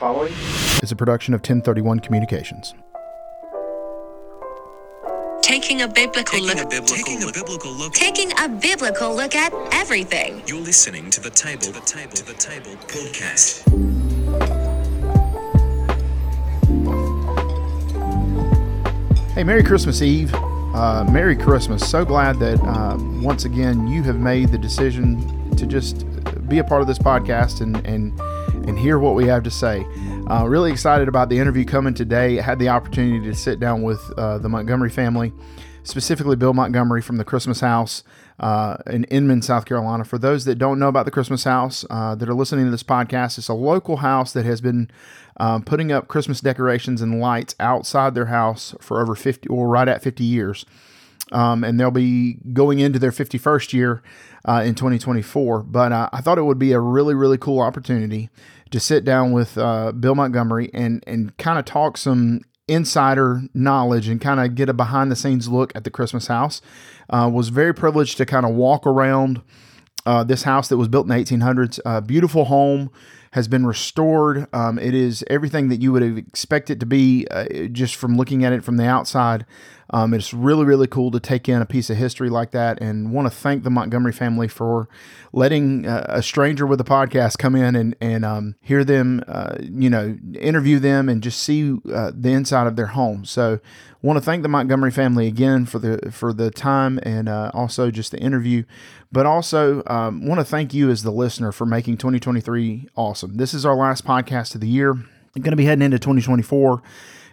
following is a production of 1031 Communications. Taking a biblical Taking look. a biblical Taking a biblical look. taking a biblical look at everything. You're listening to the table, to the table, to the table podcast. Hey, Merry Christmas Eve. Uh, Merry Christmas. So glad that uh, once again you have made the decision to just be a part of this podcast and and and hear what we have to say. Uh, really excited about the interview coming today. I had the opportunity to sit down with uh, the Montgomery family, specifically Bill Montgomery from the Christmas House uh, in Inman, South Carolina. For those that don't know about the Christmas House uh, that are listening to this podcast, it's a local house that has been um, putting up Christmas decorations and lights outside their house for over 50 or right at 50 years. Um, and they'll be going into their 51st year uh, in 2024. But uh, I thought it would be a really, really cool opportunity to sit down with uh, Bill Montgomery and and kind of talk some insider knowledge and kind of get a behind the scenes look at the Christmas house. Uh, was very privileged to kind of walk around uh, this house that was built in the 1800s. A beautiful home has been restored. Um, it is everything that you would have expected to be uh, just from looking at it from the outside. Um, it's really, really cool to take in a piece of history like that and want to thank the Montgomery family for letting uh, a stranger with a podcast come in and, and um, hear them, uh, you know, interview them and just see uh, the inside of their home. So want to thank the Montgomery family again for the for the time and uh, also just the interview, but also um, want to thank you as the listener for making 2023 awesome. This is our last podcast of the year. I'm going to be heading into 2024.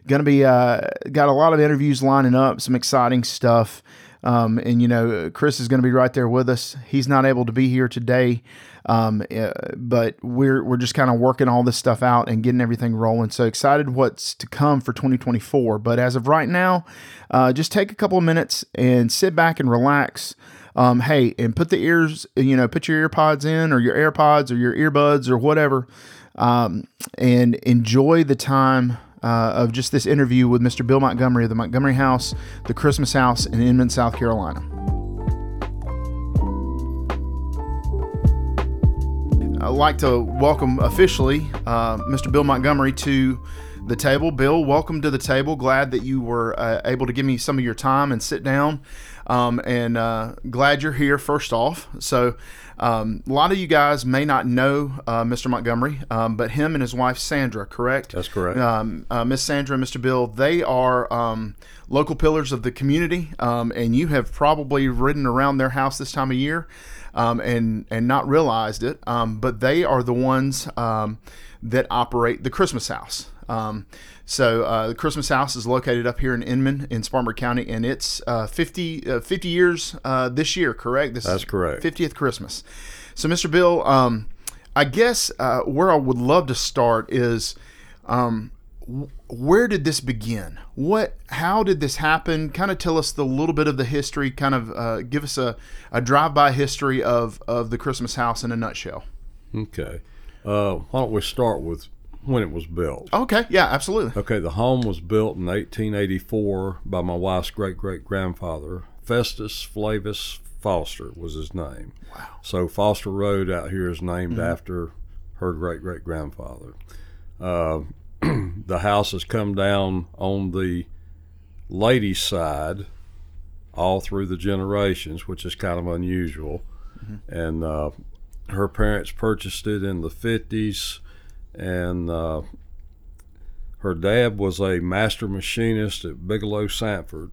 Going to be uh, got a lot of interviews lining up, some exciting stuff. Um, and you know, Chris is going to be right there with us. He's not able to be here today, um, uh, but we're we're just kind of working all this stuff out and getting everything rolling. So excited what's to come for 2024. But as of right now, uh, just take a couple of minutes and sit back and relax. Um, hey, and put the ears, you know, put your ear pods in or your AirPods or your earbuds or whatever, um, and enjoy the time uh, of just this interview with Mr. Bill Montgomery of the Montgomery House, the Christmas House in Inman, South Carolina. I'd like to welcome officially uh, Mr. Bill Montgomery to the table. Bill, welcome to the table. Glad that you were uh, able to give me some of your time and sit down. Um, and uh, glad you're here, first off. So, um, a lot of you guys may not know uh, Mr. Montgomery, um, but him and his wife Sandra, correct? That's correct. Um, uh, Miss Sandra and Mr. Bill, they are um, local pillars of the community, um, and you have probably ridden around their house this time of year um, and and not realized it. Um, but they are the ones um, that operate the Christmas house. Um, so uh, the Christmas house is located up here in Inman in Spartanburg County, and it's uh, 50, uh, 50 years uh, this year, correct? This That's is correct. 50th Christmas. So, Mr. Bill, um, I guess uh, where I would love to start is um, w- where did this begin? What? How did this happen? Kind of tell us the little bit of the history. Kind of uh, give us a, a drive-by history of of the Christmas house in a nutshell. Okay. Uh, why don't we start with when it was built? Okay. Yeah. Absolutely. Okay, the home was built in 1884 by my wife's great great grandfather, Festus Flavius Foster was his name. Wow. So Foster Road out here is named after her great great grandfather. Uh, the house has come down on the lady's side all through the generations, which is kind of unusual. And uh, her parents purchased it in the 50s, and uh, her dad was a master machinist at Bigelow Sanford,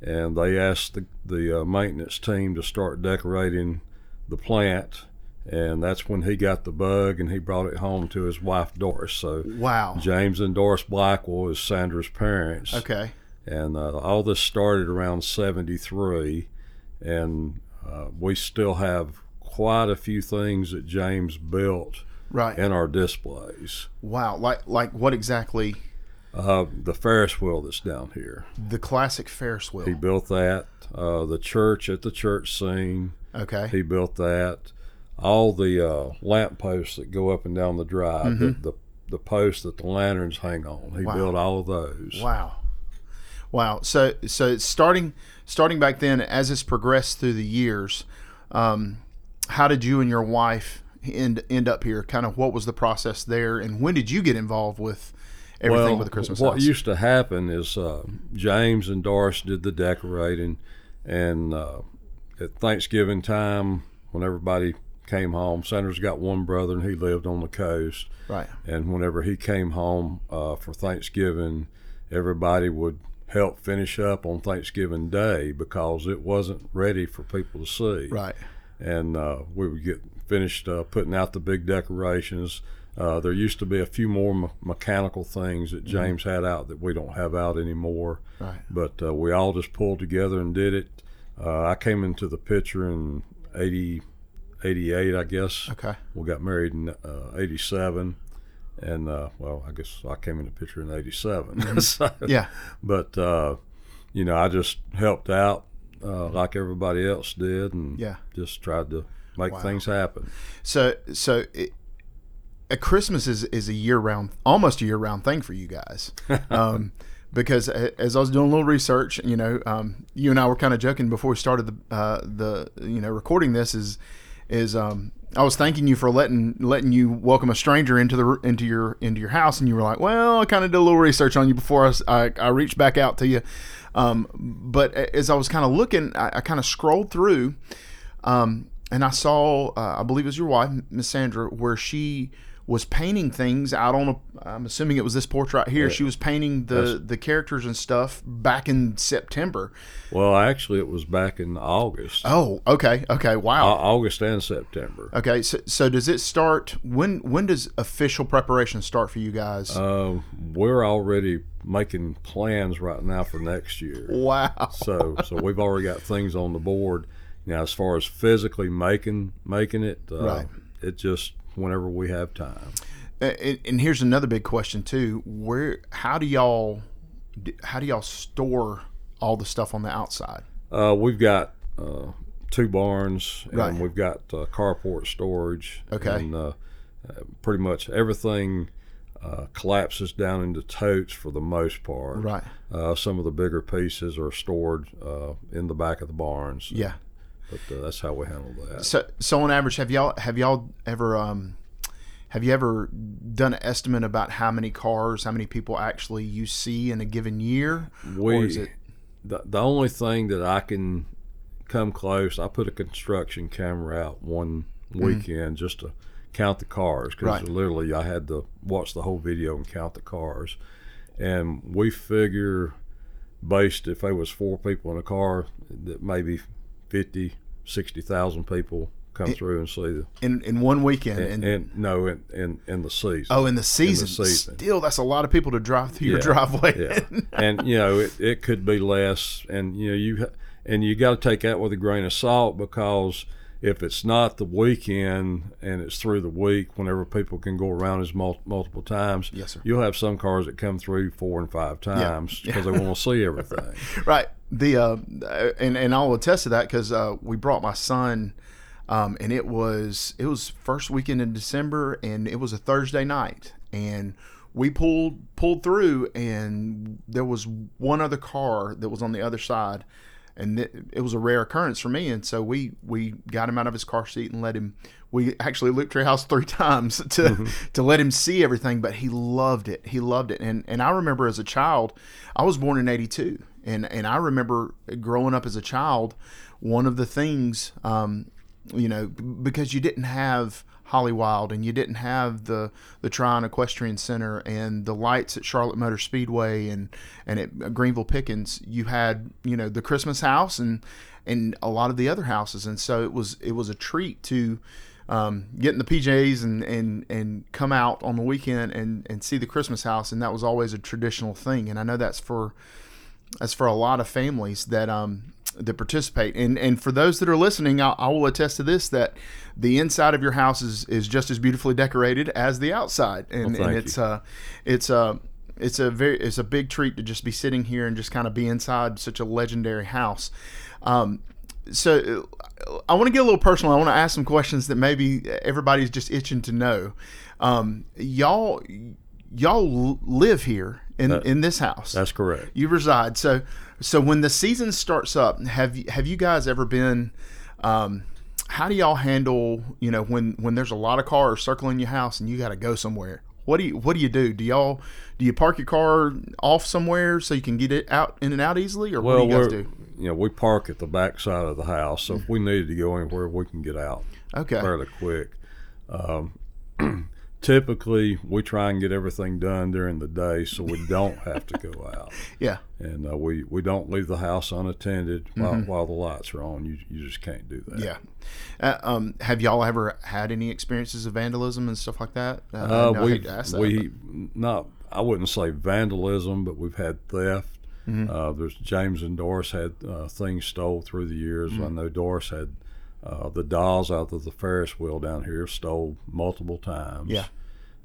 and they asked the, the uh, maintenance team to start decorating the plant, and that's when he got the bug and he brought it home to his wife Doris. So Wow. James and Doris Blackwell is Sandra's parents Okay. and uh, all this started around 73 and uh, we still have quite a few things that james built Right. in our displays wow. Like like what exactly? uh, the ferris wheel that's down here The classic Ferris wheel. he built that uh, the church at the church scene Okay. he built that all the uh, lamp posts that go up and down the drive the, the, the posts that the lanterns hang on he Wow. built all of those Wow. Wow. So so starting starting back then as it's progressed through the years, um, how did you and your wife end end up here? Kind of what was the process there, and when did you get involved with everything well, with the Christmas what house? used to happen is uh, James and Doris did the decorating, and uh, at Thanksgiving time, when everybody came home, Sandra's got one brother and he lived on the coast, right. and whenever he came home uh, for Thanksgiving, everybody would help finish up on Thanksgiving Day because it wasn't ready for people to see. Right. And uh, we would get finished uh, putting out the big decorations. Uh, there used to be a few more me- mechanical things that James had out that we don't have out anymore. Mm-hmm. Right. But uh, we all just pulled together and did it. Uh, I came into the picture in 80, 88, I guess. Okay. We got married in uh, 87. And, uh, well, I guess I came into the picture in 87. so, Mm-hmm. Yeah. But, uh, you know, I just helped out uh, like everybody else did and Yeah. just tried to make Wow. things happen. So so it, a Christmas is is a year round, almost a year round thing for you guys. Um, because as I was doing a little research, you know, um, you and I were kind of joking before we started the uh, the you know recording this is is um, I was thanking you for letting letting you welcome a stranger into the into your into your house, and you were like, "Well, I kind of did a little research on you before I I reached back out to you." Um, but as I was kind of looking, I, I kind of scrolled through, um, and I saw, uh, I believe it was your wife, Miss Sandra, where she was painting things out on a. I'm assuming it was this porch right here. She was painting the the characters and stuff back in September. Well, actually, it was back in August, Oh, okay, okay, wow. Au- August and September. Okay, so, so does it start when when does official preparation start for you guys? Uh, we're already making plans right now for next year. wow. So, so we've already got things on the board. Now, as far as physically making making it, uh, Right. it just whenever we have time. And, and here's another big question too: Where, how do y'all, how do y'all store all the stuff on the outside? Uh, we've got uh, two barns, and Right. we've got uh, carport storage. Okay. And uh, uh, pretty much everything uh, collapses down into totes for the most part. Right. Uh, some of the bigger pieces are stored uh, in the back of the barns. Yeah. But uh, that's how we handle that. So, so on average, have y'all have y'all ever um, have you ever done an estimate about how many cars, how many people actually you see in a given year? We, it the, the only thing that I can come close, I put a construction camera out one weekend just to count the cars because Mm-hmm. Right. literally I had to watch the whole video and count the cars, and we figure based if there was four people in a car that maybe 50, 60,000 people come through and see the in in one weekend? and, And, and no in, in in the season. oh, in the season, season. still that's a lot of people to drive through your driveway. yeah, and you know it, it could be less, and you know you and you got to take that with a grain of salt because if it's not the weekend and it's through the week, whenever people can go around as mul- multiple times, Yes, sir. you'll have some cars that come through four and five times because they want to see everything. right. The uh, and and I'll attest to that because uh, we brought my son, um, and it was it was first weekend in December, and it was a Thursday night, and we pulled pulled through, and there was one other car that was on the other side, and it, it was a rare occurrence for me, and so we we got him out of his car seat and let him. We actually looked through your house three times to to let him see everything, but he loved it. He loved it, and and I remember as a child, I was born in '82, and and I remember growing up as a child, one of the things, um, you know, because you didn't have Hollywild and you didn't have the the Tryon Equestrian Center and the lights at Charlotte Motor Speedway and and at Greenville Pickens, you had you know the Christmas house and and a lot of the other houses, and so it was it was a treat to um, get in the PJs and, and and come out on the weekend and and see the Christmas house, and that was always a traditional thing, and I know that's for that's for a lot of families that um that participate and and for those that are listening I, I will attest to this that the inside of your house is is just as beautifully decorated as the outside and, Well, and it's uh it's a it's a very it's a big treat to just be sitting here and just kind of be inside such a legendary house um so uh, I want to get a little personal. I want to ask some questions that maybe everybody's just itching to know. Um, y'all, y'all live here in That- in this house. That's correct. You reside. So so when the season starts up, have you have you guys ever been um how do y'all handle you know when when there's a lot of cars circling your house and you got to go somewhere? What do you what do you do? Do y'all do you park your car off somewhere so you can get it out in and out easily, or what do you guys do? you know, we park at the back side of the house, so if we needed to go anywhere, we can get out Okay, fairly quick. Um, typically, we try and get everything done during the day, so we don't have to go out, yeah, and uh, we we don't leave the house unattended while, while the lights are on. You you just can't do that. Mm-hmm. yeah. Uh, um, have y'all ever had any experiences of vandalism and stuff like that? Uh, I Uh, I we hate to ask that, we not I wouldn't say vandalism, but we've had theft. Mm-hmm. Uh, there's James and Doris had uh, things stole through the years. Mm-hmm. I know Doris had uh, the dolls out of the Ferris wheel down here stole multiple times. Yeah.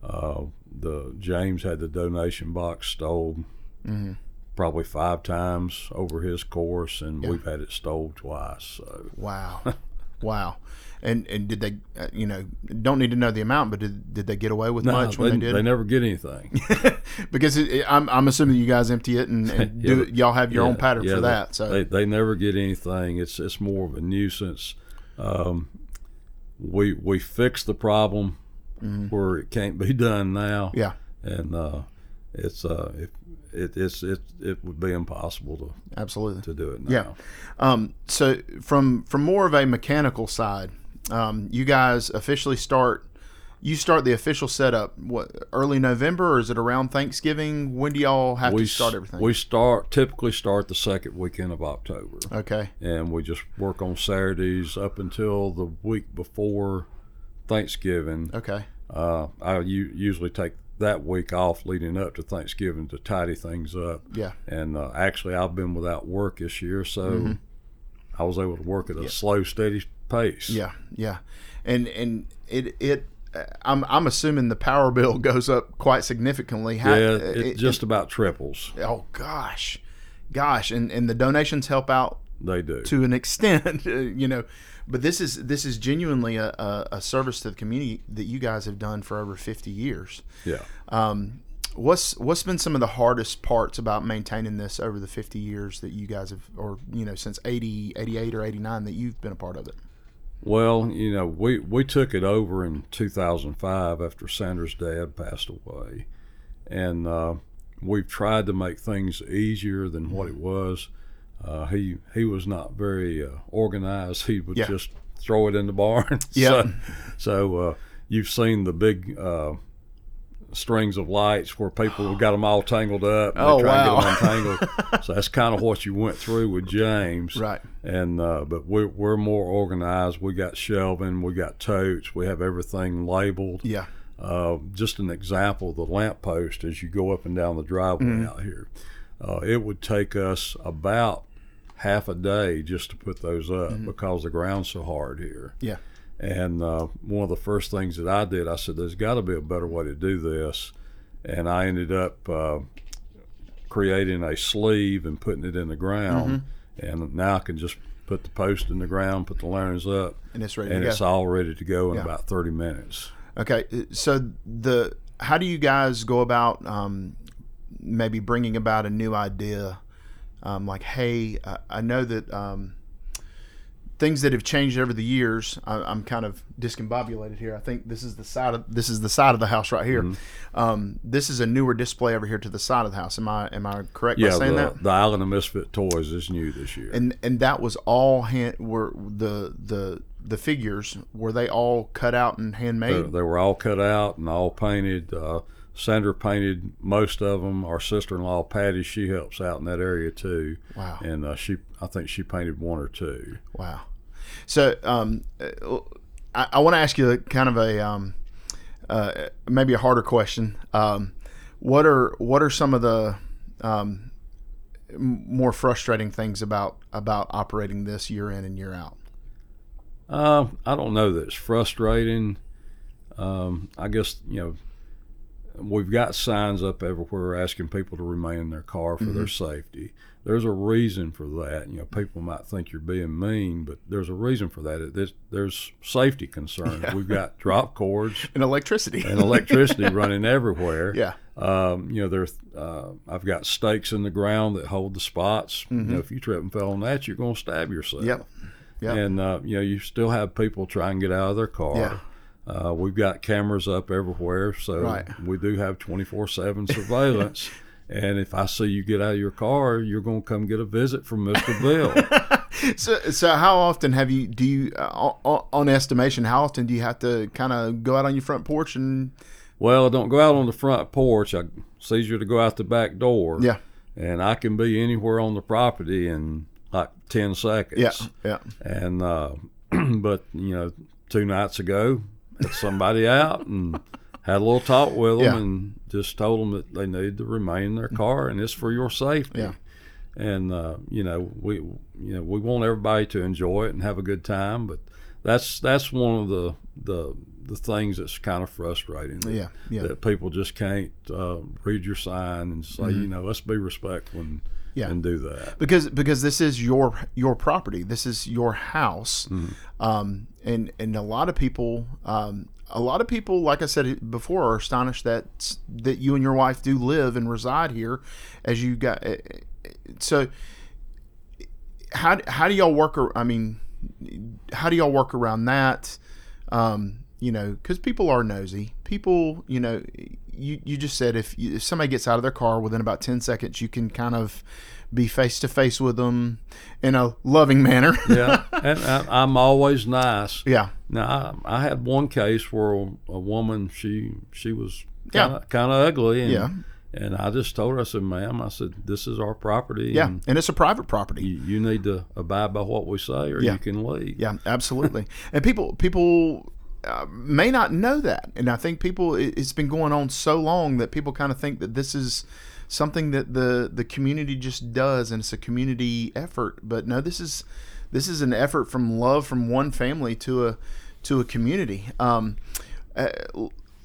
Uh, the James had the donation box stole Mm-hmm. probably five times over his course, and we've had it stole twice. So Wow, wow. And and did they, uh, you know, don't need to know the amount, but did, did they get away with no, much when they, they did? they never get anything. because it, it- I'm I'm assuming you guys empty it and, and Yeah, do it, y'all have your own pattern yeah, for they- that. So they, they never get anything. It's it's more of a nuisance. Um, we we fix the problem where it can't be done now. Mm-hmm. yeah, and uh, it's uh, it, it it's it it would be impossible to absolutely. to do it now. Yeah. Um, so from from more of a mechanical side, um, you guys officially start. You start the official setup what early November or is it around Thanksgiving? When do y'all have We to start everything? we start typically start the second weekend of October. okay. and we just work on Saturdays up until the week before Thanksgiving. Okay. Uh, I u- usually take that week off leading up to Thanksgiving to tidy things up. Yeah. And uh, actually, I've been without work this year, so Mm-hmm. I was able to work at a slow, steady pace. Yeah, yeah, and and it it. I'm I'm assuming the power bill goes up quite significantly. How- Yeah, uh, it, it- just about triples. oh gosh, gosh, and and the donations help out They do. to an extent, you know. But this is this is genuinely a, a, a service to the community that you guys have done for over 50 years. yeah. Um, what's what's been some of the hardest parts about maintaining this over the 50 years that you guys have, or you know, since 80, 88 or 89 that you've been a part of it? Well, you know, we, we took it over in 2005 after Sandra's dad passed away. And uh, we've tried to make things easier than what it was. Uh, he he was not very uh, organized. He would Yeah. just throw it in the barn. Yeah. so so uh, you've seen the big uh, strings of lights where people have got them all tangled up. And Oh, wow. and get them untangled. so that's kind of what you went through with James Right. and uh, but we're, we're more organized. We got shelving, we got totes, we have everything labeled. Yeah. Uh, just an example: the lamp post as you go up and down the driveway Mm-hmm. out here, uh, it would take us about half a day just to put those up Mm-hmm. because the ground's so hard here. Yeah. And uh, one of the first things that I did, I said, "There's got to be a better way to do this," and I ended up uh, creating a sleeve and putting it in the ground, Mm-hmm. and now I can just put the post in the ground, put the lanterns up, And it's ready and to it's go. all ready to go in Yeah. about 30 minutes. Okay, so the how do you guys go about um, maybe bringing about a new idea? Um, like, hey, I, I know that um, things that have changed over the years. I, I'm kind of discombobulated here. I think this is the side of this is the side of the house right here. Mm-hmm. Um, this is a newer display over here to the side of the house. Am I am I correct Yeah, by saying the, that? the Island of Misfit Toys is new this year. And and that was all hand were the the the figures were they all cut out and they, handmade? they were all cut out and all painted. Uh, Sandra painted most of them. Our sister-in-law Patty, she helps out in that area too. Wow. And uh, she, I think she painted one or two. Wow. So um, I, I want to ask you a, kind of a um, uh, maybe a harder question. Um, what are what are some of the um, more frustrating things about about operating this year in and year out? Uh, I don't know that it's frustrating. Um, I guess you know we've got signs up everywhere asking people to remain in their car for their Mm-hmm. safety. There's a reason for that. You know, people might think you're being mean, but there's a reason for that. There's, there's safety concerns. We've got drop cords And electricity. and electricity running everywhere. yeah. Um, you know, there's uh, I've got stakes in the ground that hold the spots. You know, if you trip and fell on that, you're going to stab yourself. Mm-hmm. Yep. yeah. And uh, you know, you still have people try and get out of their car. Yeah. Uh, we've got cameras up everywhere, so Right. we do have twenty four seven surveillance. and if I see you get out of your car, you're going to come get a visit from Mister Bill. So, so how often have you do you uh, on, on estimation? How often do you have to kind of go out on your front porch and well, I don't go out on the front porch. I, it's easier to go out the back door. yeah, And I can be anywhere on the property in like ten seconds. yeah, yeah, And uh, but you know, two nights ago, somebody out and had a little talk with them Yeah. and just told them that they need to remain in their car and it's for your safety. Yeah. And uh, you know, we you know we want everybody to enjoy it and have a good time, but that's that's one of the the the things that's kind of frustrating. That, Yeah, yeah. That people just can't uh, read your sign and say, you know, let's be respectful and Mm-hmm. Yeah. and do that. because because this is your your property. This is your house, Mm-hmm. um, and and a lot of people. Um, a lot of people, like I said before, are astonished that that you and your wife do live and reside here, as you got. eh, So, how how do y'all work? I mean, how do y'all work around that? Um, you know, because people are nosy. People, you know, you you just said if, you, if somebody gets out of their car within about ten seconds, you can kind of be face to face with them in a loving manner. yeah, and I, I'm always nice. yeah, Now I, I had one case where a woman she she was Yeah. kind of kind of ugly, and Yeah. and I just told her I said, "Ma'am, I said this is our property, yeah, and and it's a private property. you, you need to abide by what we say, or Yeah. you can leave." Yeah, absolutely. and people people uh, may not know that, and I think people it- it's been going on so long that people kind of think that this is something that the the community just does, and it's a community effort. But no, this is this is an effort from love from one family to a to a community. Um, uh,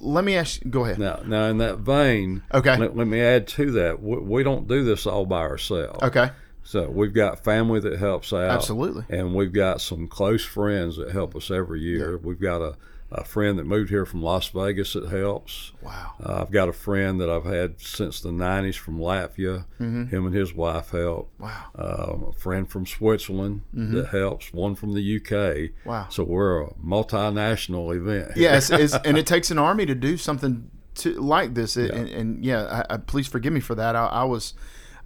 let me ask. Go ahead. Now, now in that vein, Okay. let, let me add to that. We, we don't do this all by ourselves. Okay. So we've got family that helps out. Absolutely. And we've got some close friends that help us every year. We've got a, a friend that moved here from Las Vegas that helps. Wow. Uh, I've got a friend that I've had since the 90s from Latvia. Him and his wife help. Mm-hmm. Wow. Uh, a friend from Switzerland that helps. One from the UK. Mm-hmm. Wow. So we're a multinational event. Yes, it's, and it takes an army to do something to to this. It, And, and yeah, I, I, please forgive me for that. I, I was,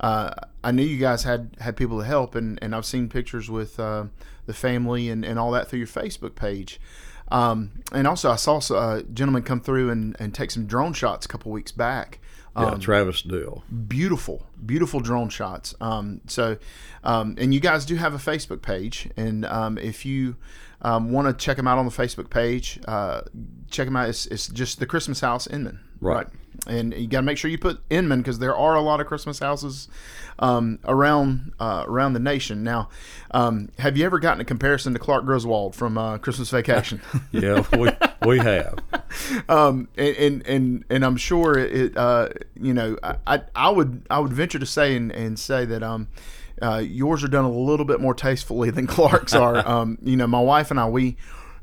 uh, I knew you guys had had people to help, and, and I've seen pictures with uh, the family and, and all that through your Facebook page. Um, and also, I saw a gentleman come through and, and take some drone shots a couple weeks back. Yeah, Um, Travis Dill. beautiful, beautiful drone shots. Um, so, um, and you guys do have a Facebook page, and um, if you um, want to check them out on the Facebook page, uh, check them out. It's, it's just the Christmas House Inman, Right. And you got to make sure you put Inman because there are a lot of Christmas houses um, around uh, around the nation. Now, um, have you ever gotten a comparison to Clark Griswold from uh, Christmas Vacation? Yeah, we, we have. um, and, and and and I'm sure it. Uh, you know, I, I would I would venture to say and, and say that um, uh, yours are done a little bit more tastefully than Clark's are. um, you know, my wife and I we.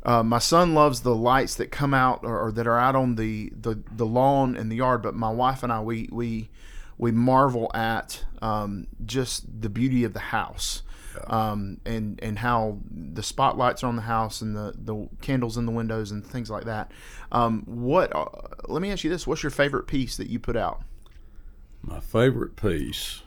Uh, my son loves the lights that come out or, or that are out on the, the, the lawn and the yard, but my wife and I we we we marvel at um, just the beauty of the house um, and and how the spotlights are on the house and the, the candles in the windows and things like that. Um, what? Uh, let me ask you this: What's your favorite piece that you put out? My favorite piece,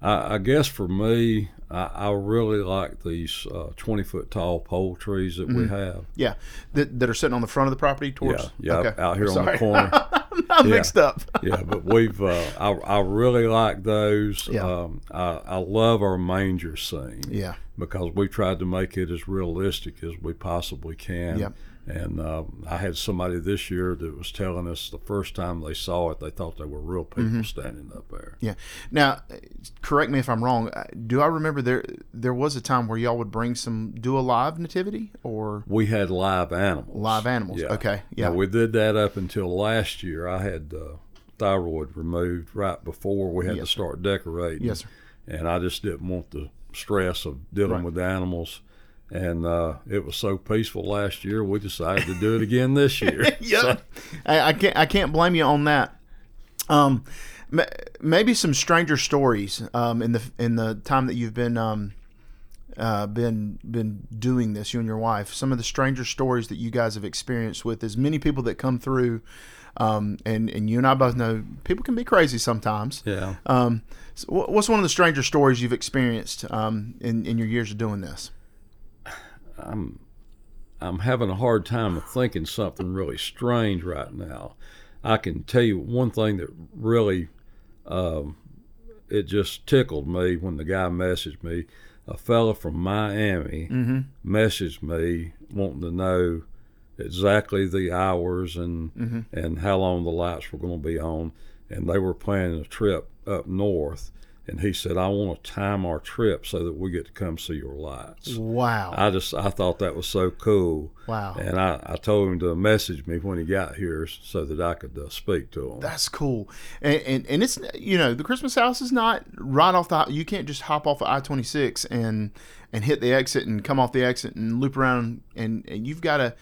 I, I guess for me, I, I really like these uh, 20 foot tall pole trees that we have. Yeah, that, that are sitting on the front of the property towards. Yeah, yeah, Okay. out here on the corner. I'm Yeah. mixed up. yeah, but we've, uh, I, I really like those. Yeah. Um, I, I love our manger scene. Yeah. Because we tried to make it as realistic as we possibly can. Yep. And um, I had somebody this year that was telling us the first time they saw it, they thought they were real people Mm-hmm. standing up there. Yeah. Now, uh, correct me if I'm wrong. uh, Do I remember there there was a time where y'all would bring some do a live nativity or We had live animals. live animals? Yeah. Okay. Yeah. Now, we did that up until last year. I had uh, thyroid removed right before we had Yes, to start decorating. Yes, sir. And I just didn't want the stress of dealing Right. with the animals. And uh, it was so peaceful last year, we decided to do it again this year. yeah, So- I, I can't. I can't blame you on that. Um, ma- maybe some stranger stories. Um, in the in the time that you've been um, uh, been been doing this, you and your wife, some of the stranger stories that you guys have experienced with as many people that come through, um, and and you and I both know people can be crazy sometimes. Yeah. Um, so what's one of the stranger stories you've experienced um, in in your years of doing this? I'm I'm having a hard time of thinking something really strange right now. I can tell you one thing that really um, it just tickled me when the guy messaged me. A fella from Miami messaged me wanting to know exactly the hours and and how long the lights were going to be on, and they were planning a trip up north. And he said, "I want to time our trip so that we get to come see your lights." Wow. I just I thought that was so cool. Wow. And I, I told him to message me when he got here so that I could uh, speak to him. That's cool, and, and and it's you know the Christmas house is not right off the. You can't just hop off of I twenty six and and hit the exit and come off the exit and loop around and, and you've got to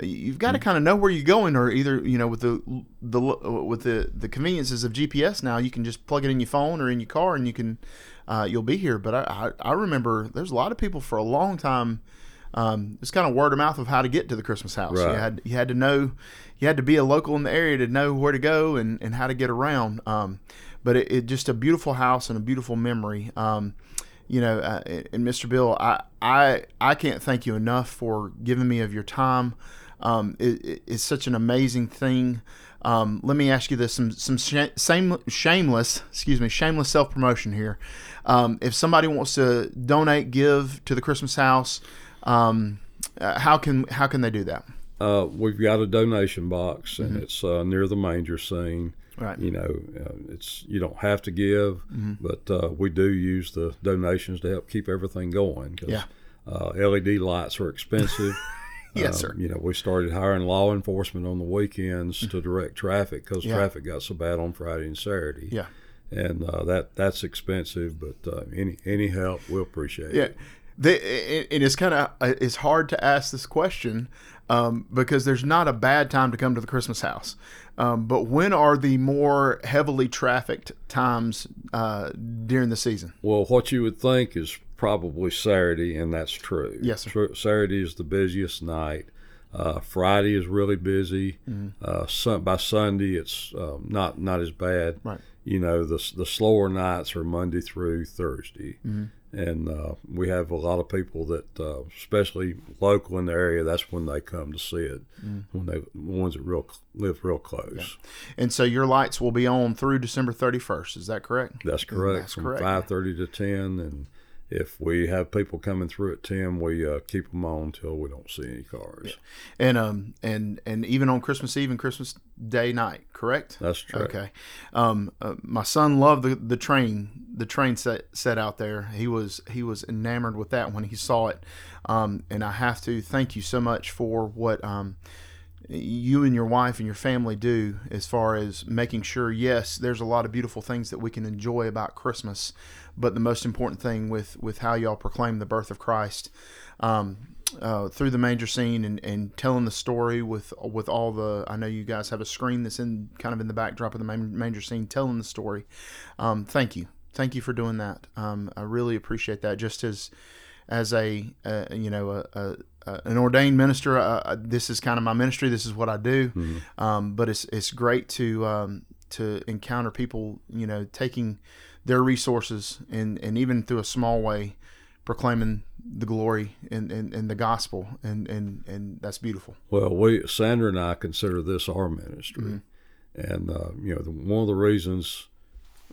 you've got to kind of know where you're going or either you know with the the with the the conveniences of GPS now you can just plug it in your phone or in your car and you can uh, you'll be here. But I, I I remember there's a lot of people for a long time. Um, it's kind of word of mouth of how to get to the Christmas house. You had you had to know, you had to be a local in the area to know where to go and, and how to get around. Um, but it, it just a beautiful house and a beautiful memory. Um, you know, uh, and Mr. Bill, I, I I can't thank you enough for giving me of your time. Um, it- it's such an amazing thing. Um, let me ask you this: some some sh- same shameless, excuse me, shameless self promotion here. Um, if somebody wants to donate, give to the Christmas house, um, uh, how can how can they do that? Uh, we've got a donation box, and it's uh, near the manger scene. Mm-hmm. Right. Mm-hmm. You know, uh, it's you don't have to give, but uh, we do use the donations to help keep everything going. 'cause, Yeah. Uh, LED lights are expensive. Yes, Um, sir. You know, we started hiring law enforcement on the weekends to direct traffic because Yeah. traffic got so bad on Friday and Saturday. Yeah. and uh, that that's expensive, but uh, any any help we'll appreciate. Yeah, it. the, it, it is kind of it's hard to ask this question um, because there's not a bad time to come to the Christmas house. Um, but when are the more heavily trafficked times uh, during the season? Well, what you would think is probably Saturday, and that's true. Yes, sir. Saturday is the busiest night. Uh, Friday is really busy. Mm-hmm. Uh, sun- by Sunday, it's um, not not as bad. Right. You know, the the slower nights are Monday through Thursday, Mm-hmm. and uh, we have a lot of people that, uh, especially local in the area, that's when they come to see it. Mm-hmm. When they ones that real live real close. And so your lights will be on through December 31st. Is that correct? That's correct. That's from correct. five thirty to ten, and if we have people coming through at ten, we uh, keep them on until we don't see any cars. And um and and even on Christmas Eve and Christmas Day night, correct? That's true. Okay. Um, uh, my son loved the, the train the train set set out there. He was he was enamored with that when he saw it. Um, and I have to thank you so much for what um, you and your wife and your family do as far as making sure. Yes, there's a lot of beautiful things that we can enjoy about Christmas, but the most important thing with with how y'all proclaim the birth of Christ. Um, uh, through the manger scene and, and telling the story with with all the I know you guys have a screen that's in kind of in the backdrop of the man- manger scene telling the story. Um, thank you, thank you for doing that. Um, I really appreciate that. Just as as a uh, you know a, a, a, an ordained minister, uh, uh, this is kind of my ministry. This is what I do. Um, but it's it's great to um, to encounter people you know taking their resources and and even through a small way proclaiming the glory and, and, and the gospel and, and, and that's beautiful. Well, we Sandra and I consider this our ministry, and uh, you know the, one of the reasons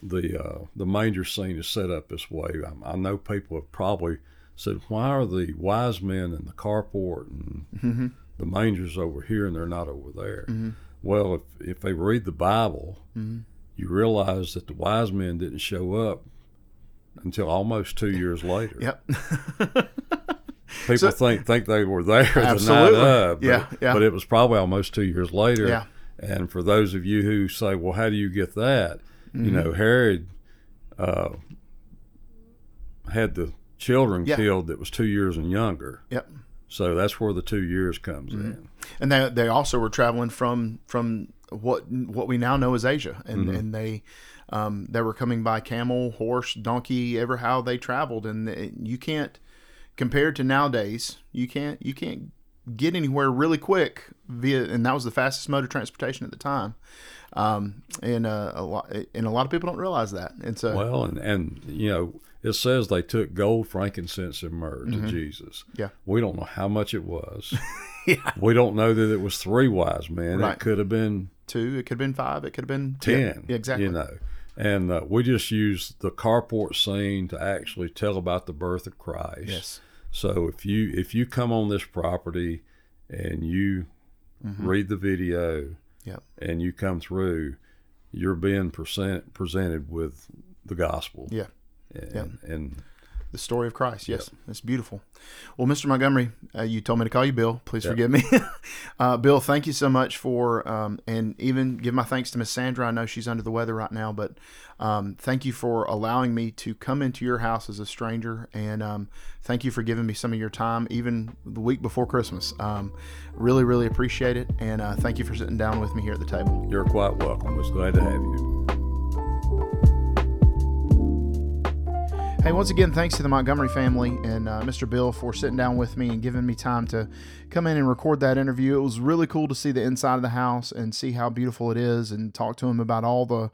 the uh, the manger scene is set up this way. I, I know people have probably said, "Why are the wise men in the carport and the mangers over here and they're not over there?" Well, if if they read the Bible, you realize that the wise men didn't show up until almost two years later. Yep. People think think they were there the night of, but, Yeah, yeah. but it was probably almost two years later. Yeah. And for those of you who say, "Well, how do you get that?" Mm-hmm. You know, Herod uh, had the children Yeah. killed that was two years and younger, yep. so that's where the two years comes Mm-hmm. in. And they, they also were traveling from, from what, what we now know as Asia. And, and they, um, they were coming by camel, horse, donkey, ever how they traveled. And it- you can't, compared to nowadays, you can't you can't get anywhere really quick via, and that was the fastest mode of transportation at the time. Um, and uh, a lot and a lot of people don't realize that. And so, Well, and, and you know, it says they took gold, frankincense, and myrrh to Jesus. Mm-hmm. Yeah. We don't know how much it was. yeah. We don't know that it was three wise men. Right. It could have been two, it could have been five, it could have been ten. Yeah, exactly. You know, and uh, we just use the carport scene to actually tell about the birth of Christ. Yes. So if you if you come on this property and you Mm-hmm. read the video Yep. and you come through, you're being present, presented with the gospel. Yeah. And, and The story of Christ. Yes, it's beautiful. Well, Mr. Montgomery, uh, you told me to call you Bill. Please forgive me. uh, Bill, thank you so much for, um, and even give my thanks to Miss Sandra. I know she's under the weather right now, but um, thank you for allowing me to come into your house as a stranger, and um, thank you for giving me some of your time, even the week before Christmas. Um, really, really appreciate it, and uh, thank you for sitting down with me here at the table. you're quite welcome. Was glad to have you. Hey, once again, thanks to the Montgomery family and uh, Mr. Bill for sitting down with me and giving me time to come in and record that interview. It was really cool to see the inside of the house and see how beautiful it is, and talk to him about all the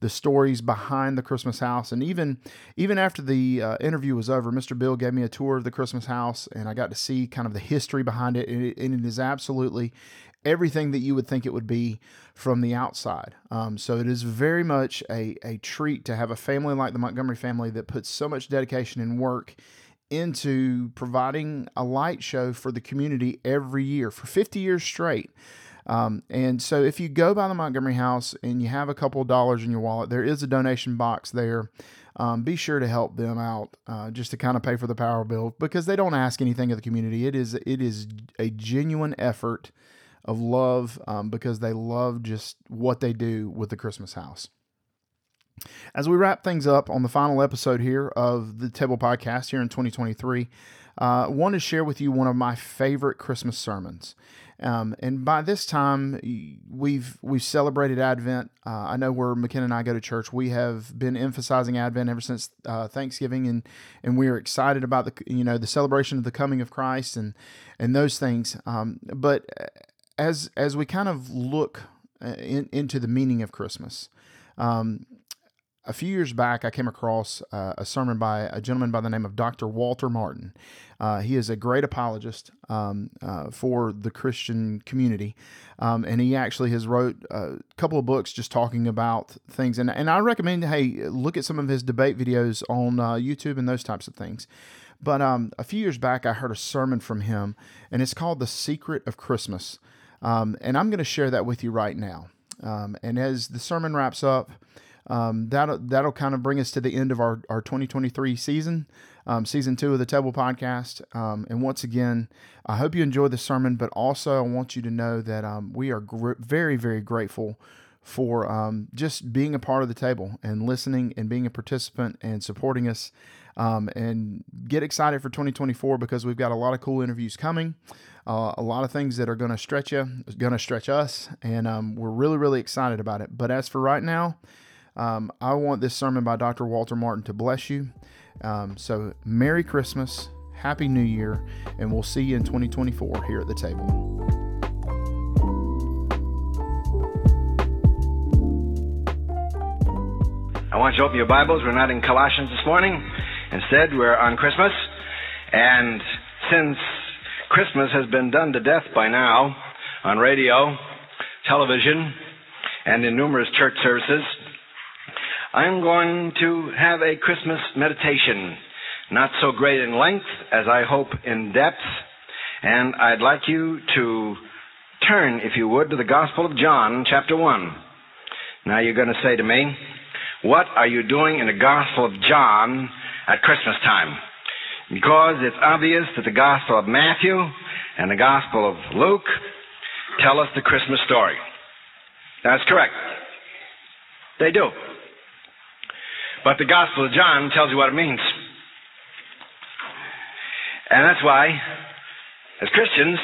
the stories behind the Christmas house. And even even after the uh, interview was over, Mr. Bill gave me a tour of the Christmas house, and I got to see kind of the history behind it. And it, and it is absolutely everything that you would think it would be from the outside. Um, so it is very much a, a treat to have a family like the Montgomery family that puts so much dedication and work into providing a light show for the community every year for 50 years straight. Um, and so if you go by the Montgomery House and you have a couple of dollars in your wallet, there is a donation box there. Um, be sure to help them out uh, just to kind of pay for the power bill because they don't ask anything of the community. It is it is a genuine effort of love um, because they love just what they do with the Christmas house. As we wrap things up on the final episode here of the Table Podcast here in 2023, uh, I want to share with you one of my favorite Christmas sermons. Um, and by this time, we've we've celebrated Advent. Uh, I know where McKenna and I go to church. We have been emphasizing Advent ever since uh, Thanksgiving, and and we are excited about the you know the celebration of the coming of Christ and and those things. Um, but as as we kind of look uh, in, into the meaning of Christmas, um, a few years back, I came across uh, a sermon by a gentleman by the name of Dr. Walter Martin. Uh, he is a great apologist um, uh, for the Christian community, um, and he actually has wrote a couple of books just talking about things. And and I recommend, hey, look at some of his debate videos on uh, YouTube and those types of things. But um, a few years back, I heard a sermon from him, and it's called "The Secret of Christmas," um, and I'm going to share that with you right now. Um, and as the sermon wraps up um, that'll that'll kind of bring us to the end of our, our 2023 season, um, season two of the Table Podcast. Um, and once again, I hope you enjoy the sermon, but also I want you to know that um, we are gr- very very grateful for um, just being a part of the table and listening and being a participant and supporting us. Um, and get excited for 2024 because we've got a lot of cool interviews coming, uh, a lot of things that are going to stretch you, going to stretch us, and um, we're really, really excited about it. But as for right now, um, I want this sermon by Dr. Walter Martin to bless you. Um, so, Merry Christmas, Happy New Year, and we'll see you in 2024 here at the table. I want you to open your Bibles. We're not in Colossians this morning. Instead, we're on Christmas. And since Christmas has been done to death by now on radio, television, and in numerous church services, I'm going to have a Christmas meditation. Not so great in length as I hope in depth. And I'd like you to turn, if you would, to the Gospel of John, chapter 1. Now you're going to say to me, what are you doing in the Gospel of John at Christmas time? Because it's obvious that the Gospel of Matthew and the Gospel of Luke tell us the Christmas story. That's correct. They do. But the Gospel of John tells you what it means. And that's why, as Christians,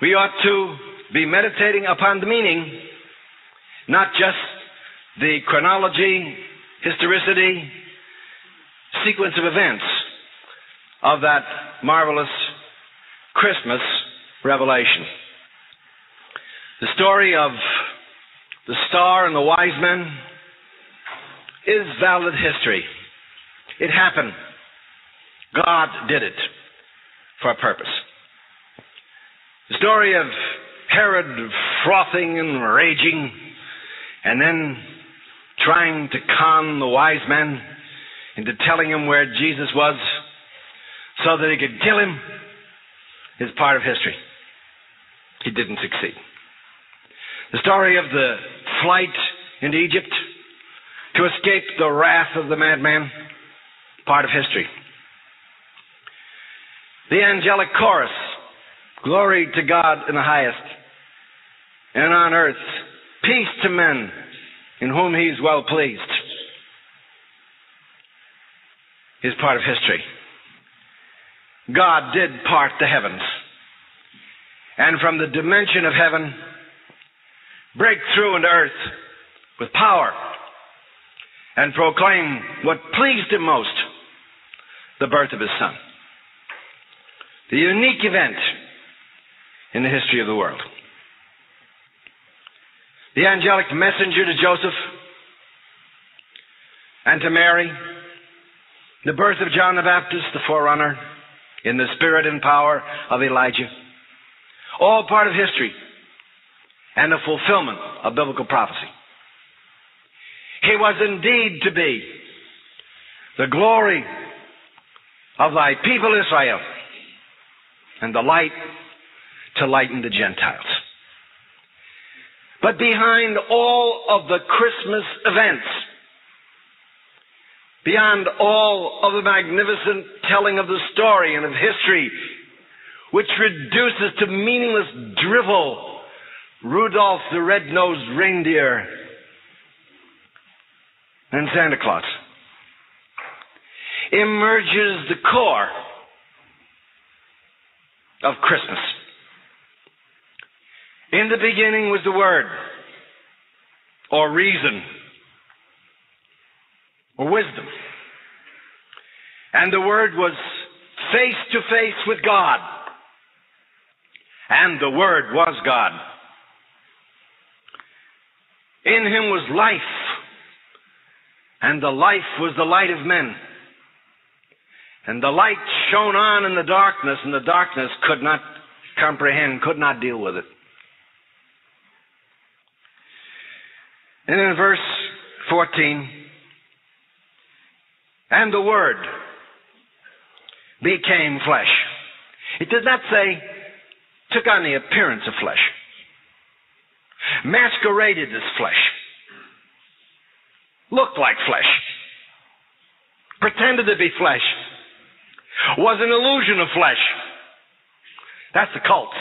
we ought to be meditating upon the meaning, not just the chronology, historicity, sequence of events of that marvelous Christmas revelation. The story of the star and the wise men is valid history. It happened. God did it for a purpose. The story of Herod frothing and raging and then trying to con the wise men into telling him where Jesus was so that he could kill him is part of history. He didn't succeed. The story of the flight into Egypt to escape the wrath of the madman, part of history. The angelic chorus, glory to God in the highest, and on earth, peace to men in whom he's well pleased, is part of history. God did part the heavens. And from the dimension of heaven, break through into earth with power and proclaim what pleased him most the birth of his son. The unique event in the history of the world. The angelic messenger to Joseph and to Mary, the birth of John the Baptist, the forerunner, in the spirit and power of Elijah. All part of history and the fulfillment of biblical prophecy. He was indeed to be the glory of thy people Israel and the light to lighten the Gentiles. But behind all of the Christmas events, beyond all of the magnificent telling of the story and of history, which reduces to meaningless drivel Rudolph the red-nosed reindeer and Santa Claus, emerges the core of Christmas. In the beginning was the Word, or reason, or wisdom. And the Word was face to face with God. And the Word was God. In Him was life, and the life was the light of men. And the light shone on in the darkness, and the darkness could not comprehend, could not deal with it. And in verse 14, and the Word became flesh. It does not say took on the appearance of flesh, masqueraded as flesh, looked like flesh, pretended to be flesh, was an illusion of flesh. That's the cults.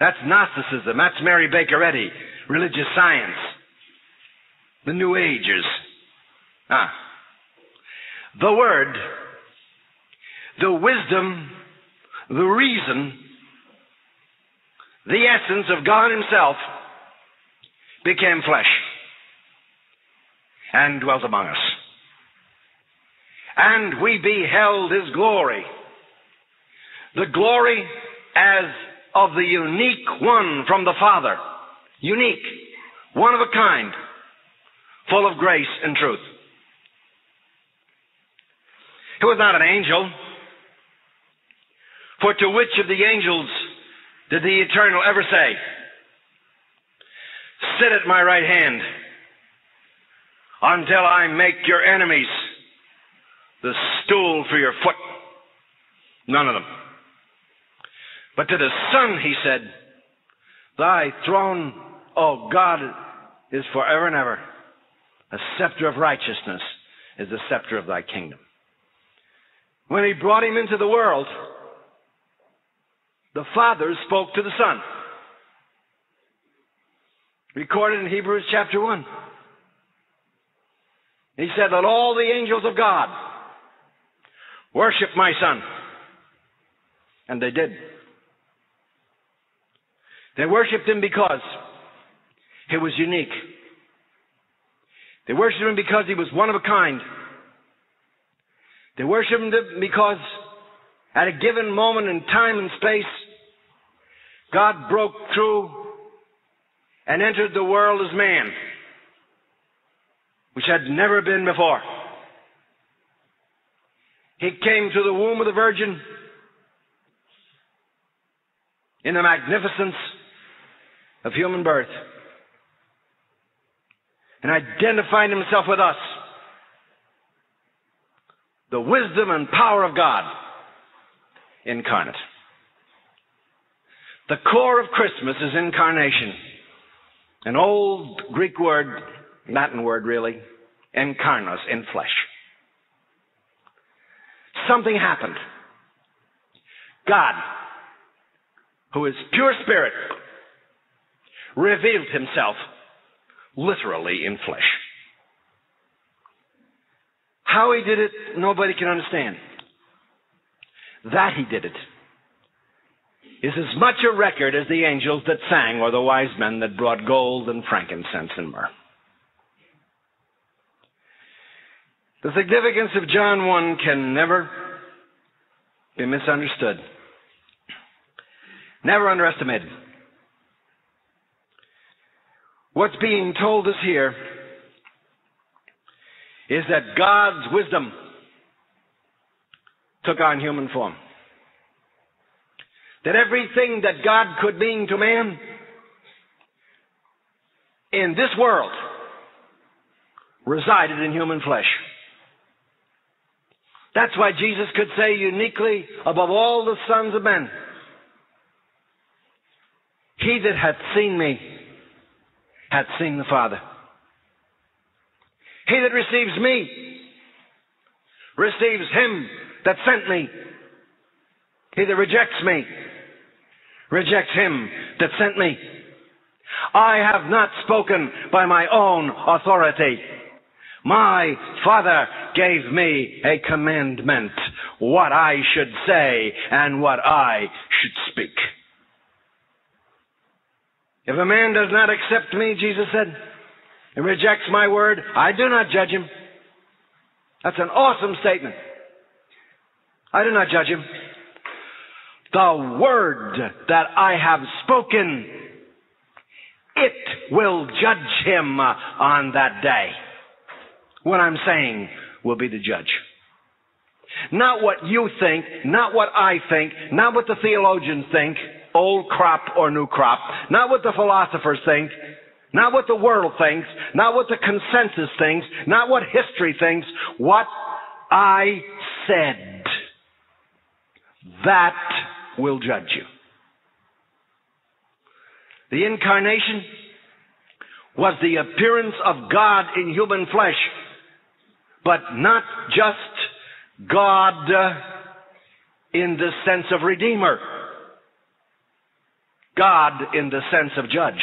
That's Gnosticism. That's Mary Baker Eddy, religious science, the New Agers. Ah. The Word, the wisdom, the reason, the essence of God Himself became flesh and dwelt among us. And we beheld His glory. The glory as of the unique one from the Father. Unique. One of a kind. Full of grace and truth. He was not an angel. For to which of the angels did the Eternal ever say, Sit at my right hand until I make your enemies the stool for your foot? None of them. But to the Son he said, Thy throne, O God, is forever and ever. A scepter of righteousness is the scepter of thy kingdom. When he brought him into the world, the Father spoke to the Son. Recorded in Hebrews chapter 1. He said, Let all the angels of God worship my Son. And they did. They worshiped him because he was unique. They worshiped him because he was one of a kind. They worshiped him because At a given moment in time and space, God broke through and entered the world as man, which had never been before. He came to the womb of the Virgin in the magnificence of human birth and identified himself with us. The wisdom and power of God incarnate. The core of Christmas is incarnation. An old Greek word, Latin word really, incarnos, in flesh. Something happened. God, who is pure spirit, revealed himself literally in flesh. How he did it, nobody can understand. That he did it is as much a record as the angels that sang or the wise men that brought gold and frankincense and myrrh. The significance of John 1 can never be misunderstood. Never underestimated. What's being told us here is that God's wisdom took on human form. That everything that God could mean to man in this world resided in human flesh. That's why Jesus could say uniquely above all the sons of men, He that hath seen me hath seen the Father. He that receives me receives him that sent me. He that rejects me rejects him that sent me. I have not spoken by my own authority. My Father gave me a commandment, what I should say and what I should speak. If a man does not accept me, Jesus said, and rejects my word, I do not judge him. That's an awesome statement. I do not judge him. The word that I have spoken, it will judge him on that day. What I'm saying will be the judge. Not what you think, not what I think, not what the theologians think, old crop or new crop, not what the philosophers think, not what the world thinks, not what the consensus thinks, not what history thinks, what I said. That will judge you. The incarnation was the appearance of God in human flesh, but not just God in the sense of Redeemer. God in the sense of judge.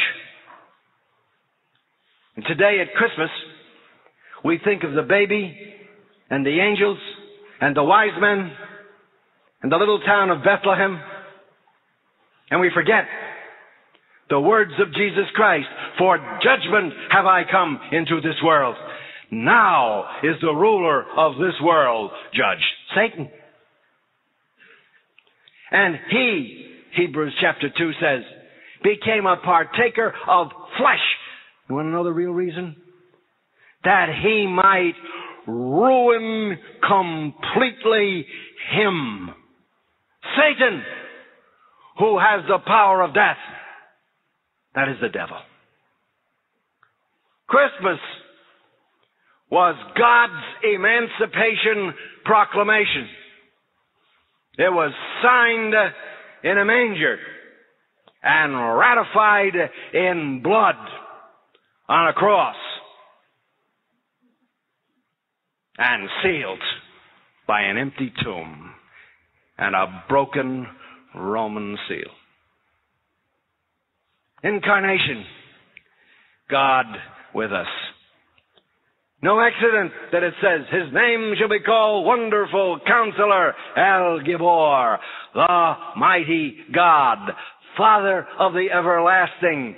And today at Christmas, we think of the baby and the angels and the wise men and the little town of Bethlehem, and we forget the words of Jesus Christ, for judgment have I come into this world. Now is the ruler of this world judged. Satan. And he Hebrews chapter 2 says, became a partaker of flesh. You want to know the real reason? That he might ruin completely him. Satan, who has the power of death. That is the devil. Christmas was God's emancipation proclamation. It was signed in a manger and ratified in blood on a cross and sealed by an empty tomb and a broken Roman seal. Incarnation, God with us. No accident that it says, His name shall be called Wonderful Counselor, El Gibor, the Mighty God, Father of the Everlasting,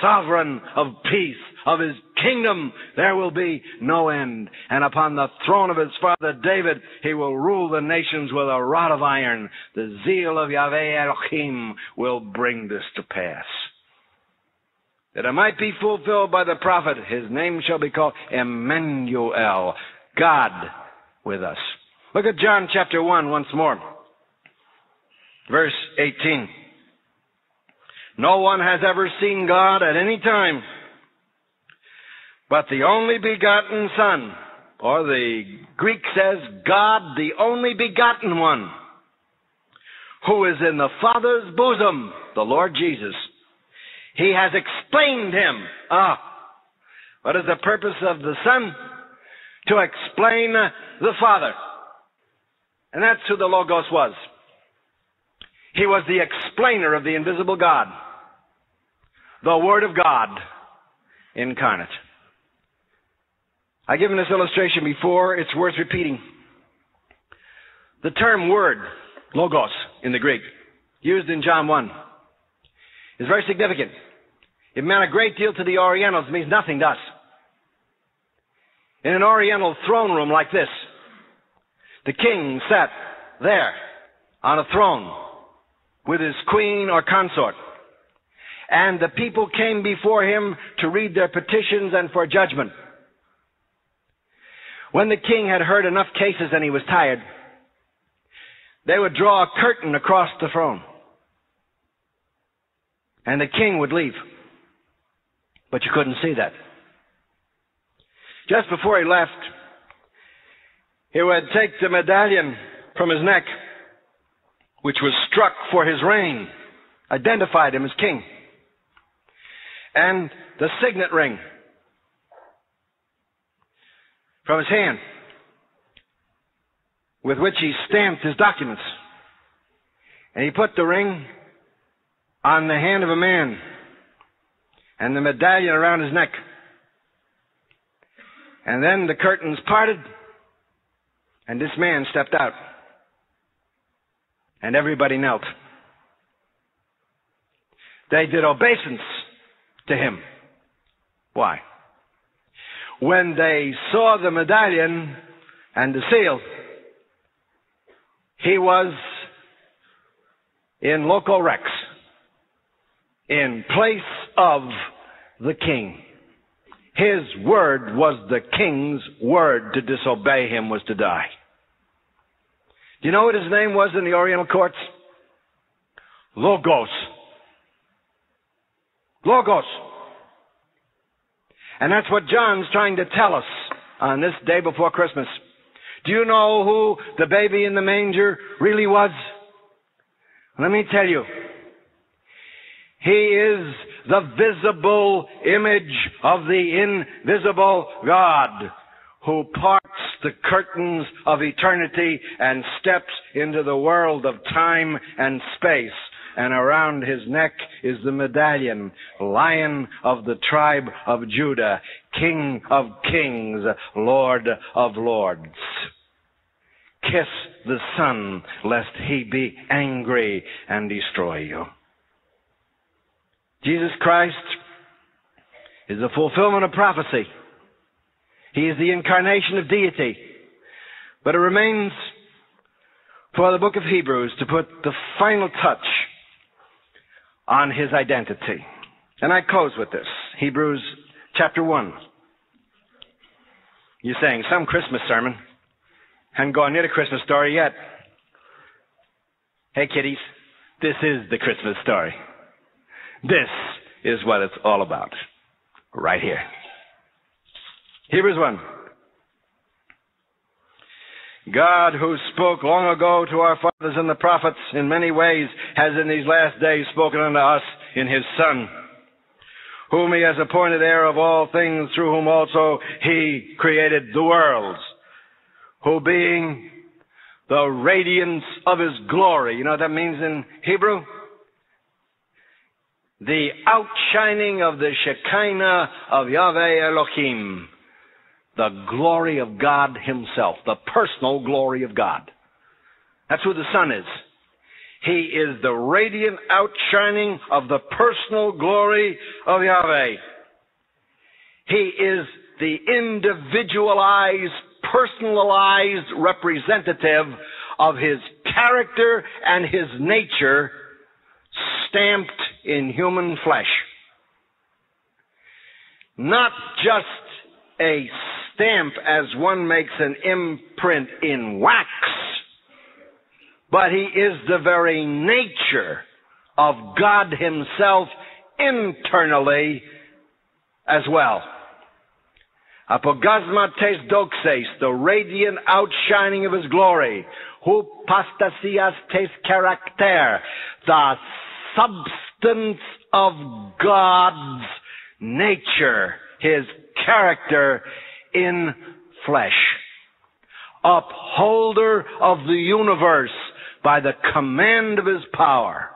Sovereign of Peace, of his kingdom there will be no end. And upon the throne of his father David, he will rule the nations with a rod of iron. The zeal of Yahweh Elohim will bring this to pass. That it might be fulfilled by the prophet, his name shall be called Emmanuel, God with us. Look at John chapter 1 once more. Verse 18. No one has ever seen God at any time, but the only begotten Son, or the Greek says God, the only begotten one, who is in the Father's bosom, the Lord Jesus. He has explained him. Ah, what is the purpose of the Son? To explain the Father. And that's who the Logos was. He was the explainer of the invisible God. The Word of God incarnate. I've given this illustration before. It's worth repeating. The term word, logos, in the Greek, used in John 1, is very significant. It meant a great deal to the Orientals. It means nothing to us. In an Oriental throne room like this, the king sat there on a throne with his queen or consort. And the people came before him to read their petitions and for judgment. When the king had heard enough cases and he was tired, they would draw a curtain across the throne. And the king would leave. But you couldn't see that. Just before he left, he would take the medallion from his neck, which was struck for his reign, identified him as king, and the signet ring from his hand, with which he stamped his documents. And he put the ring on the hand of a man and the medallion around his neck. And then the curtains parted and this man stepped out. And everybody knelt. They did obeisance to him. Why? When they saw the medallion and the seal, he was in loco rex, in place of the king. His word was the king's word. To disobey him was to die. Do you know what his name was in the Oriental courts? Logos. Logos. And that's what John's trying to tell us on this day before Christmas. Do you know who the baby in the manger really was? Let me tell you. He is the visible image of the invisible God who parts the curtains of eternity and steps into the world of time and space. And around his neck is the medallion, Lion of the tribe of Judah, King of kings, Lord of lords. Kiss the Son, lest he be angry and destroy you. Jesus Christ is the fulfillment of prophecy. He is the incarnation of deity. But it remains for the book of Hebrews to put the final touch on his identity. And I close with this. Hebrews chapter 1. You're saying some Christmas sermon. Haven't gone near the Christmas story yet. Hey kiddies, this is the Christmas story. This is what it's all about. Right here. Hebrews 1. God, who spoke long ago to our fathers and the prophets in many ways, has in these last days spoken unto us in his Son, whom he has appointed heir of all things, through whom also he created the worlds, who being the radiance of his glory, you know what that means in Hebrew? The outshining of the Shekinah of Yahweh Elohim the glory of God Himself, the personal glory of God. That's who the Son is. He is the radiant outshining of the personal glory of Yahweh. He is the individualized, personalized representative of his character and his nature stamped in human flesh. Not just a stamp as one makes an imprint in wax, but he is the very nature of God himself internally as well. Apogasma tes doxes, the radiant outshining of his glory. Hupastasias tes character, the substance of God's nature, his character in flesh. Upholder of the universe by the command of his power.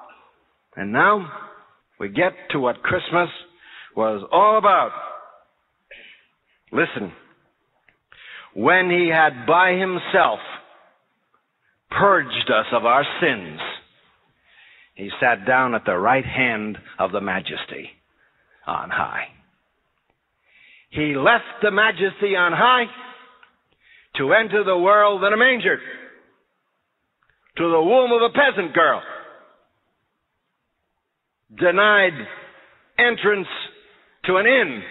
And now we get to what Christmas was all about. Listen. When he had by himself purged us of our sins, he sat down at the right hand of the majesty on high. He left the majesty on high to enter the world in a manger, to the womb of a peasant girl, denied entrance to an inn.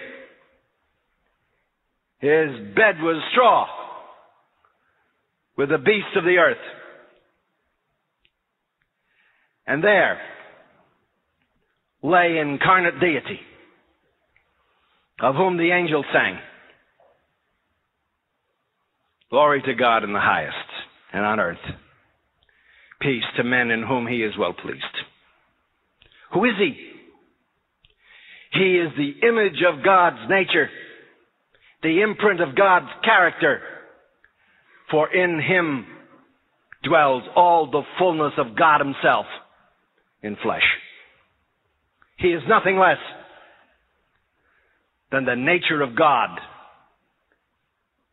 His bed was straw with the beasts of the earth. And there lay incarnate deity, of whom the angels sang. Glory to God in the highest, and on earth, peace to men in whom he is well pleased. Who is he? He is the image of God's nature, the imprint of God's character, for in him dwells all the fullness of God himself in flesh. He is nothing less than the nature of God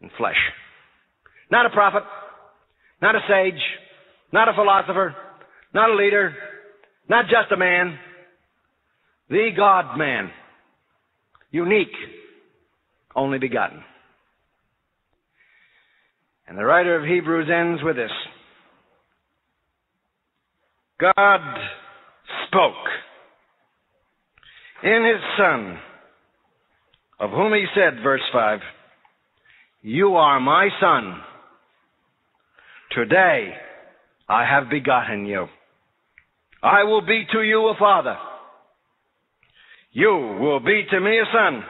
in flesh. Not a prophet, not a sage, not a philosopher, not a leader, not just a man, the God man, unique, only begotten. And the writer of Hebrews ends with this. God spoke in his Son, of whom he said, verse 5, You are my Son. Today I have begotten you. I will be to you a father. You will be to me a son.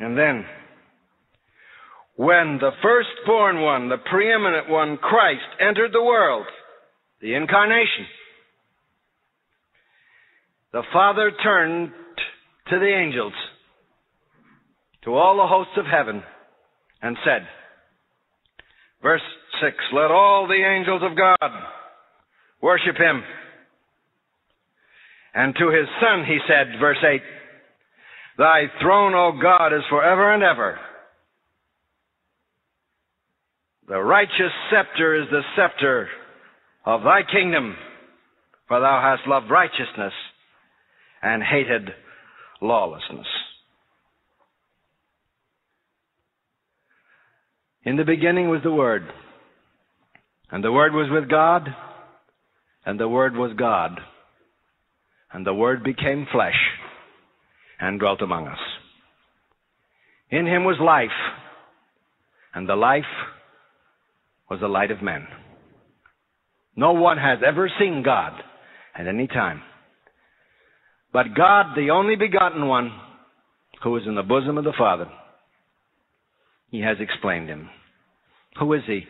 And then, when the firstborn one, the preeminent one, Christ, entered the world, the incarnation, the Father turned to the angels, to all the hosts of heaven, and said, verse 6, let all the angels of God worship him. And to his son he said, verse 8, Thy throne, O God, is forever and ever. The righteous scepter is the scepter of thy kingdom, for thou hast loved righteousness and hated lawlessness. In the beginning was the Word, and the Word was with God, and the Word was God, and the Word became flesh and dwelt among us. In him was life, and the life was the light of men. No one has ever seen God at any time. But God, the only begotten one, who is in the bosom of the Father, he has explained him. Who is he?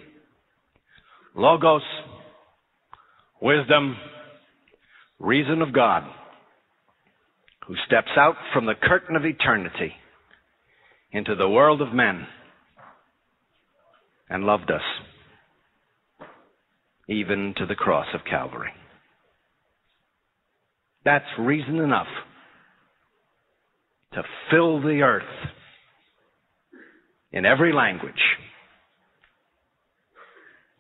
Logos, wisdom, reason of God, who steps out from the curtain of eternity into the world of men and loved us, even to the cross of Calvary. That's reason enough to fill the earth in every language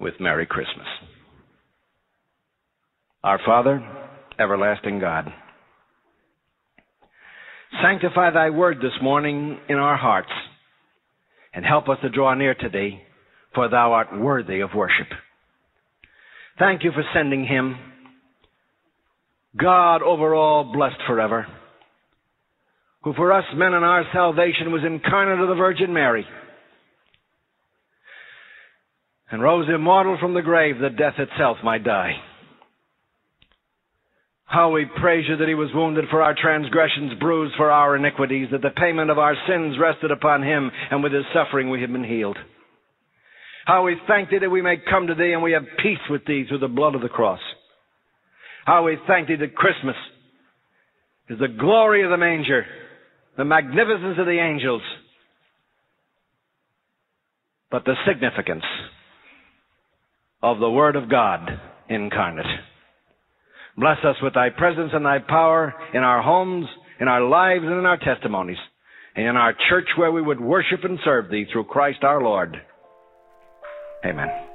with Merry Christmas. Our Father, everlasting God, Sanctify thy word this morning in our hearts and help us to draw near to thee, for thou art worthy of worship. Thank you for sending him, God over all blessed forever, who for us men in our salvation was incarnate of the Virgin Mary and rose immortal from the grave that death itself might die. How we praise you that he was wounded for our transgressions, bruised for our iniquities, that the payment of our sins rested upon him, and with his suffering we have been healed. How we thank thee that we may come to thee and we have peace with thee through the blood of the cross. How we thank thee that Christmas is the glory of the manger, the magnificence of the angels, but the significance of the Word of God incarnate. Bless us with thy presence and thy power in our homes, in our lives, and in our testimonies, and in our church where we would worship and serve thee through Christ our Lord. Amen.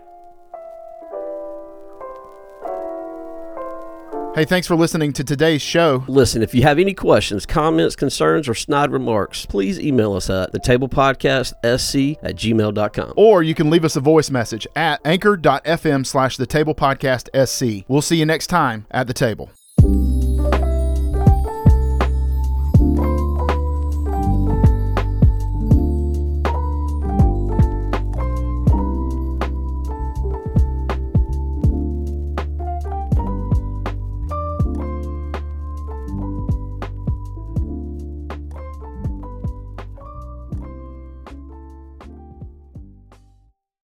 Hey, thanks for listening to today's show. Listen, if you have any questions, comments, concerns, or snide remarks, please email us at thetablepodcastsc at gmail.com. Or you can leave us a voice message at anchor.fm slash the table podcast SC. We'll see you next time at the table.